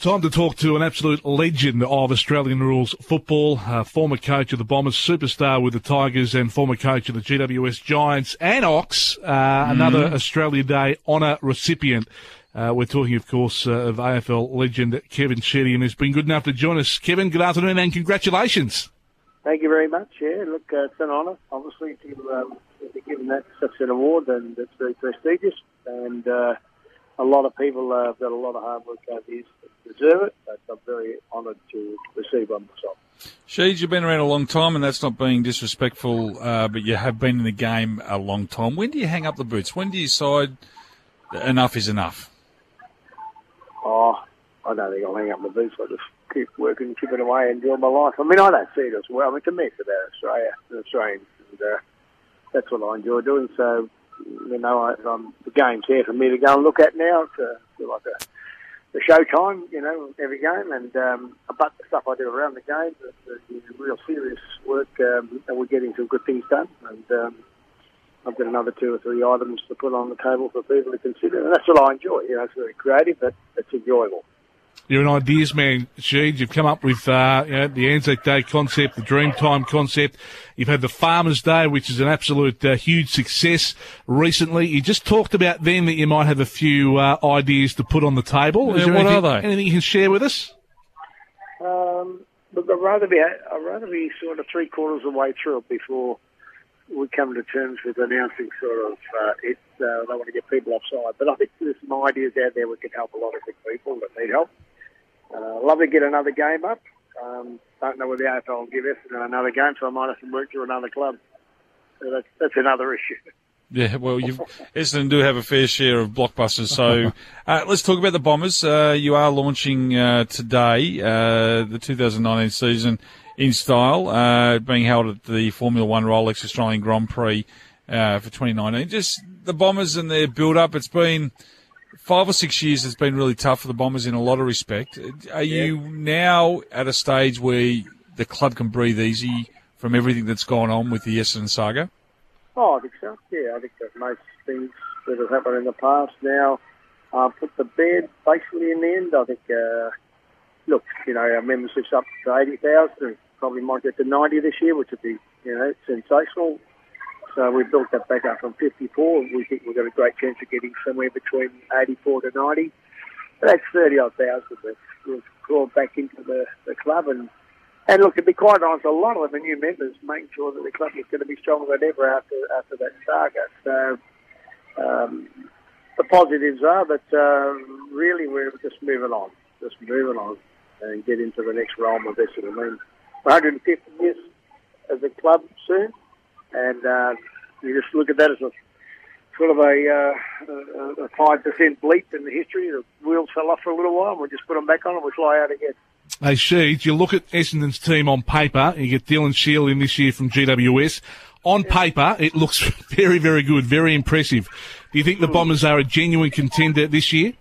Time to talk to an absolute legend of Australian rules football, uh, former coach of the Bombers, superstar with the Tigers, and former coach of the GWS Giants and Ox, uh, mm. another Australia Day honour recipient. Uh, we're talking, of course, uh, of AFL legend Kevin Sheedy, and he's been good enough to join us. Kevin, good afternoon and congratulations. Thank you very much. Yeah, look, uh, it's an honour, obviously, to, um, to be given that such an award, and it's very prestigious. And uh, a lot of people uh, have done a lot of hard work over these deserve it, but I'm very honoured to receive one myself. Sheeds, you've been around a long time, and that's not being disrespectful, uh, but you have been in the game a long time. When do you hang up the boots? When do you decide enough is enough? Oh, I don't think I'll hang up the boots. I'll just keep working, keep it away, and enjoy my life. I mean, I don't see it as well. I mean, to me, it's about Australia and Australians, and uh, that's what I enjoy doing. So, you know, I, I'm, the game's here for me to go and look at now. It's uh, like a the show time, you know, every game, and um, but the stuff I do around the game, the, the, the real serious work, um, and we're getting some good things done. And um, I've got another two or three items to put on the table for people to consider, and that's what I enjoy. You know, it's very creative, but it's enjoyable. You're an ideas man, Sheed. You've come up with uh, you know, the Anzac Day concept, the Dreamtime concept. You've had the Farmers Day, which is an absolute uh, huge success recently. You just talked about then that you might have a few uh, ideas to put on the table. Yeah, what anything, are they? Anything you can share with us? Um, look, I'd rather be I'd rather be sort of three quarters of the way through it before we come to terms with announcing sort of uh, it. Uh, don't want to get people offside, but I think there's some ideas out there we can help a lot of people that need help. Uh, love to get another game up. Um, don't know whether the AFL will give us another game, so I might have to work to another club. So that's, that's another issue. Yeah, well, you Essendon do have a fair share of blockbusters. So uh, let's talk about the Bombers. Uh, you are launching uh, today uh, the 2019 season in style, uh, being held at the Formula One Rolex Australian Grand Prix uh, for 2019. Just the Bombers and their build-up. It's been five or six years it's been really tough for the Bombers in a lot of respect. Are yeah. you now at a stage where the club can breathe easy from everything that's gone on with the Essendon saga? Oh, I think so. Yeah, I think that most things that have happened in the past now uh, put the bed basically in the end. I think, uh, look, you know, our membership's up to 80,000 probably might get to 90 this year, which would be, you know, sensational. So we've built that back up from 54. We think we've got a great chance of getting somewhere between 84 to 90. That's 30 odd thousand that we've back into the, the club. And, and look, to be quite honest, a lot of the new members, making sure that the club is going to be stronger than ever after, after that saga. So um, the positives are that uh, really we're just moving on, just moving on and get into the next realm of this. I mean, 150 years as a club soon and uh, you just look at that as a sort of a uh, five percent bleep in the history. The wheels fell off for a little while, and we just put them back on, and we fly out again. Hey, Sheeds, you look at Essendon's team on paper, you get Dylan Shiel in this year from GWS. On yeah. paper, it looks very, very good, very impressive. Do you think the Bombers are a genuine contender this year?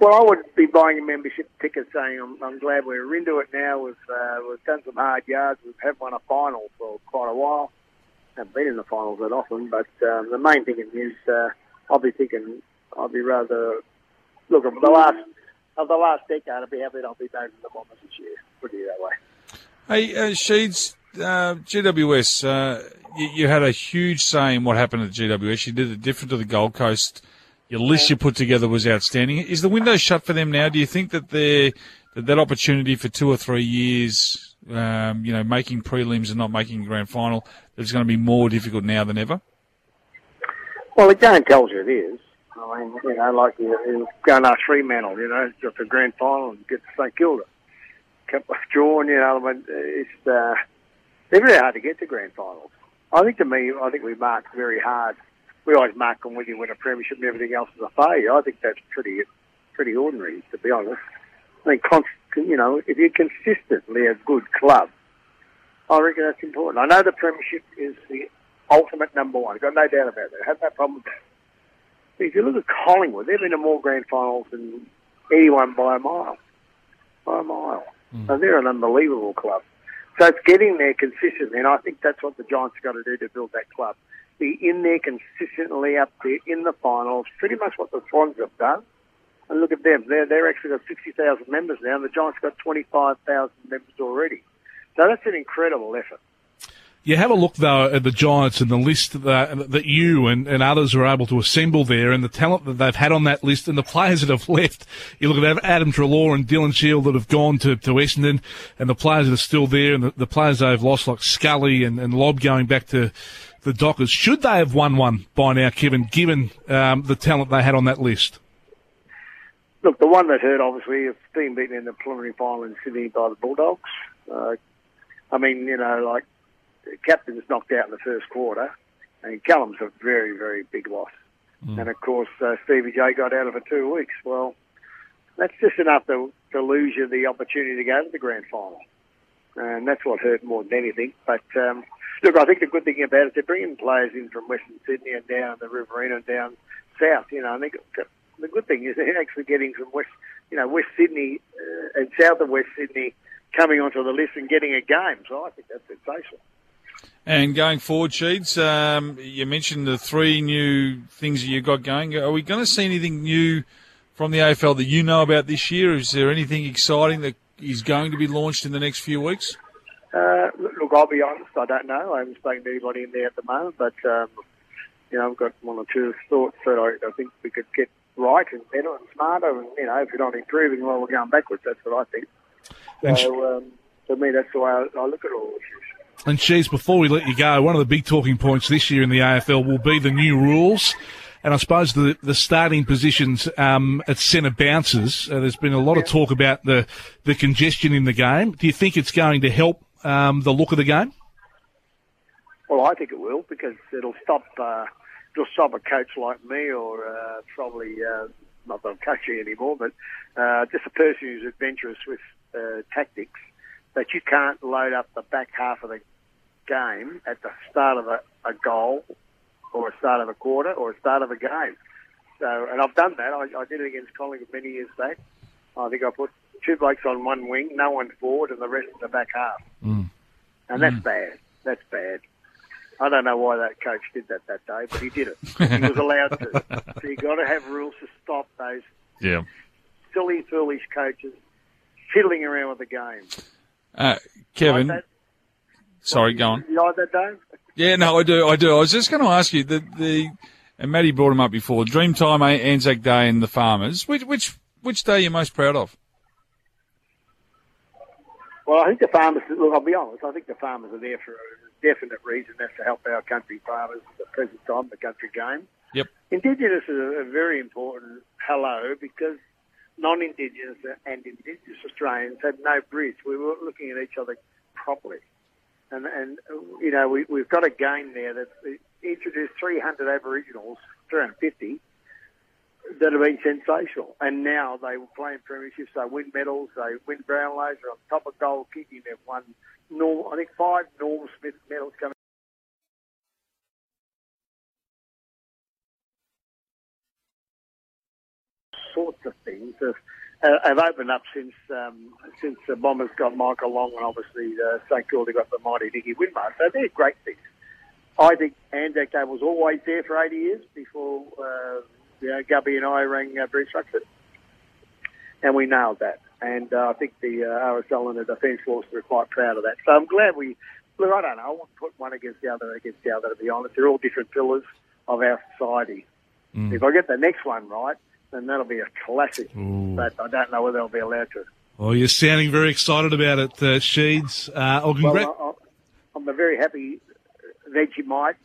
Well, I would be buying a membership ticket saying I'm, I'm glad we're into it now. We've, uh, we've done some hard yards. We've had won a final for quite a while. Haven't been in the finals that often, but um, the main thing is uh, I'll be thinking I'll be rather look of the last of the last decade. I'll be happy that I'll be back in the Bombers this year. Put it that way. Hey, uh, Sheeds, uh, GWS, uh, you, you, had a huge say in what happened at GWS. You did it different to the Gold Coast your list you put together was outstanding. Is the window shut for them now? Do you think that they that, that opportunity for two or three years, um, you know, making prelims and not making a grand final, is going to be more difficult now than ever? Well, the game tells you it is. I mean, you know, like you, you go and Fremantle, you know, got the grand final and get to St Kilda. Kept drawn, you know, I mean, it's uh, they're very hard to get to grand finals. I think to me, I think we marked very hard we always mark them when you win a premiership and everything else is a failure. I think that's pretty pretty ordinary, to be honest. I mean, const, you know, if you're consistently a good club, I reckon that's important. I know the premiership is the ultimate number one. I've got no doubt about that. I have no problem with that. But if you look at Collingwood, they've been to more grand finals than anyone by a mile. By a mile. Mm. So they're an unbelievable club. So it's getting there consistently, and I think that's what the Giants have got to do to build that club be in there consistently up there in the finals, pretty much what the Swans have done. And look at them. They're, they're actually got 60,000 members now, the Giants got 25,000 members already. So that's an incredible effort. You have a look though at the Giants and the list that, that you and, and others are able to assemble there, and the talent that they've had on that list, and the players that have left. You look at Adam Treloar and Dylan Shiel that have gone to, to Essendon, and the players that are still there, and the, the players they've lost like Scully and, and Lobb going back to the Dockers. Should they have won one by now, Kevin, given um, the talent they had on that list? Look, the one that hurt obviously is being beaten in the preliminary final in Sydney by the Bulldogs. Uh, I mean, you know, like the captain's knocked out in the first quarter, and Callan's a very, very big loss. Mm. And of course, uh, Stevie J got out of it two weeks. Well, that's just enough to, to lose you the opportunity to go to the grand final. And that's what hurt more than anything. But um, look, I think the good thing about it, they're bringing players in from Western Sydney and down the Riverina and down south. You know, and they the good thing is they're actually getting from West, you know, West Sydney uh, and south of West Sydney coming onto the list and getting a game. So I think that's sensational. And going forward, Sheeds, um, you mentioned the three new things that you got going. Are we going to see anything new from the AFL that you know about this year? Is there anything exciting that is going to be launched in the next few weeks? Uh, I'll be honest, I don't know. I haven't spoken to anybody in there at the moment, but um, you know, I've got one or two thoughts that I, I think we could get right and better and smarter. And you know, if we're not improving, well, we're going backwards. That's what I think. So um, for me, that's the way I, I look at all issues. And Sheeds, before we let you go, one of the big talking points this year in the AFL will be the new rules. And I suppose the, the starting positions um, at centre bounces, uh, there's been a lot of talk about the, the congestion in the game. Do you think it's going to help um, the look of the game? Well, I think it will because it'll stop uh, it'll stop a coach like me or uh, probably uh, not that I'm coaching anymore, but uh, just a person who's adventurous with uh, tactics that you can't load up the back half of the game at the start of a, a goal or a start of a quarter or a start of a game. So, and I've done that. I, I did it against Collingwood many years back. I think I put two blokes on one wing, no one forward, and the rest in the back half. Mm. And that's mm. bad. That's bad. I don't know why that coach did that that day, but he did it. he was allowed to. So you've got to have rules to stop those yeah. silly, foolish coaches fiddling around with the game. Uh, Kevin, like Sorry, go on. You like that, Dave? Yeah, no, I do. I do. I was just going to ask you the the and Matty brought him up before. Dreamtime Anzac Day and the Farmers. Which which which day are you most proud of? Well, I think the farmers. Look, I'll be honest. I think the farmers are there for a definite reason. That's to help our country farmers at the present time, the country game. Yep. Indigenous is a very important hello because non-Indigenous and Indigenous Australians had no bridge. We weren't looking at each other properly. And, and you know, we, we've got a game there that introduced 300 Aboriginals, 350, that have been sensational. And now they were playing premierships, they win medals, they win Brownlows, they're on top of goal kicking, they've won, Norm, I think, five Norm Smith medals coming. Sorts of things uh, have opened up since um, since the Bombers got Michael Long and obviously uh, St Kilda got the mighty Nicky Winmar. So they're great things. I think Anzac Day was always there for 80 years before uh, know, Gubby and I rang uh, Bruce Ruxton. And we nailed that. And uh, I think the uh, RSL and the Defence Force were quite proud of that. So I'm glad we, look, I don't know, I wouldn't put one against the other against the other, to be honest. They're all different pillars of our society. Mm. If I get the next one right, then that'll be a classic. Ooh. But I don't know whether I'll be allowed to. Well, you're sounding very excited about it, uh, Sheeds. Uh, oh, well, I'm a very happy Vegemite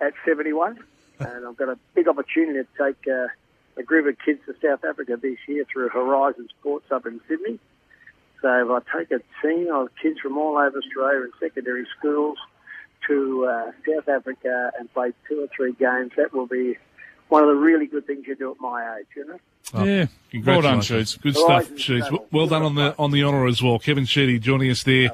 at 71, and I've got a big opportunity to take uh, a group of kids to South Africa this year through Horizon Sports up in Sydney. So if I take a team of kids from all over Australia in secondary schools to uh, South Africa and play two or three games, that will be one of the really good things you do at my age, you know. Oh, yeah, well done, Sheeds. Good stuff, Sheeds. Well done on the on the honour as well. Kevin Sheedy joining us there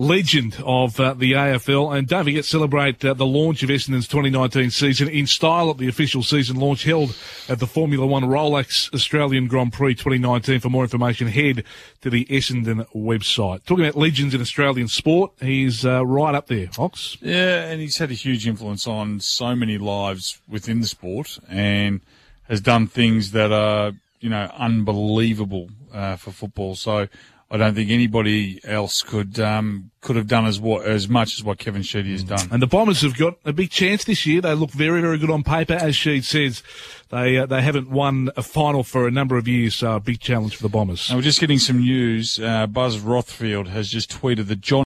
legend of uh, the AFL. And don't forget, celebrate uh, the launch of Essendon's 2019 season in style at the official season launch held at the Formula One Rolex Australian Grand Prix 2019. For more information, head to the Essendon website. Talking about legends in Australian sport, he's uh, right up there, Ox. Yeah, and he's had a huge influence on so many lives within the sport and has done things that are you know, unbelievable uh, for football. So I don't think anybody else could um, could have done as what as much as what Kevin Sheedy has done. And the Bombers have got a big chance this year. They look very, very good on paper, as Sheed says. They uh, they haven't won a final for a number of years, so a big challenge for the Bombers. And we're just getting some news. Uh, Buzz Rothfield has just tweeted that John.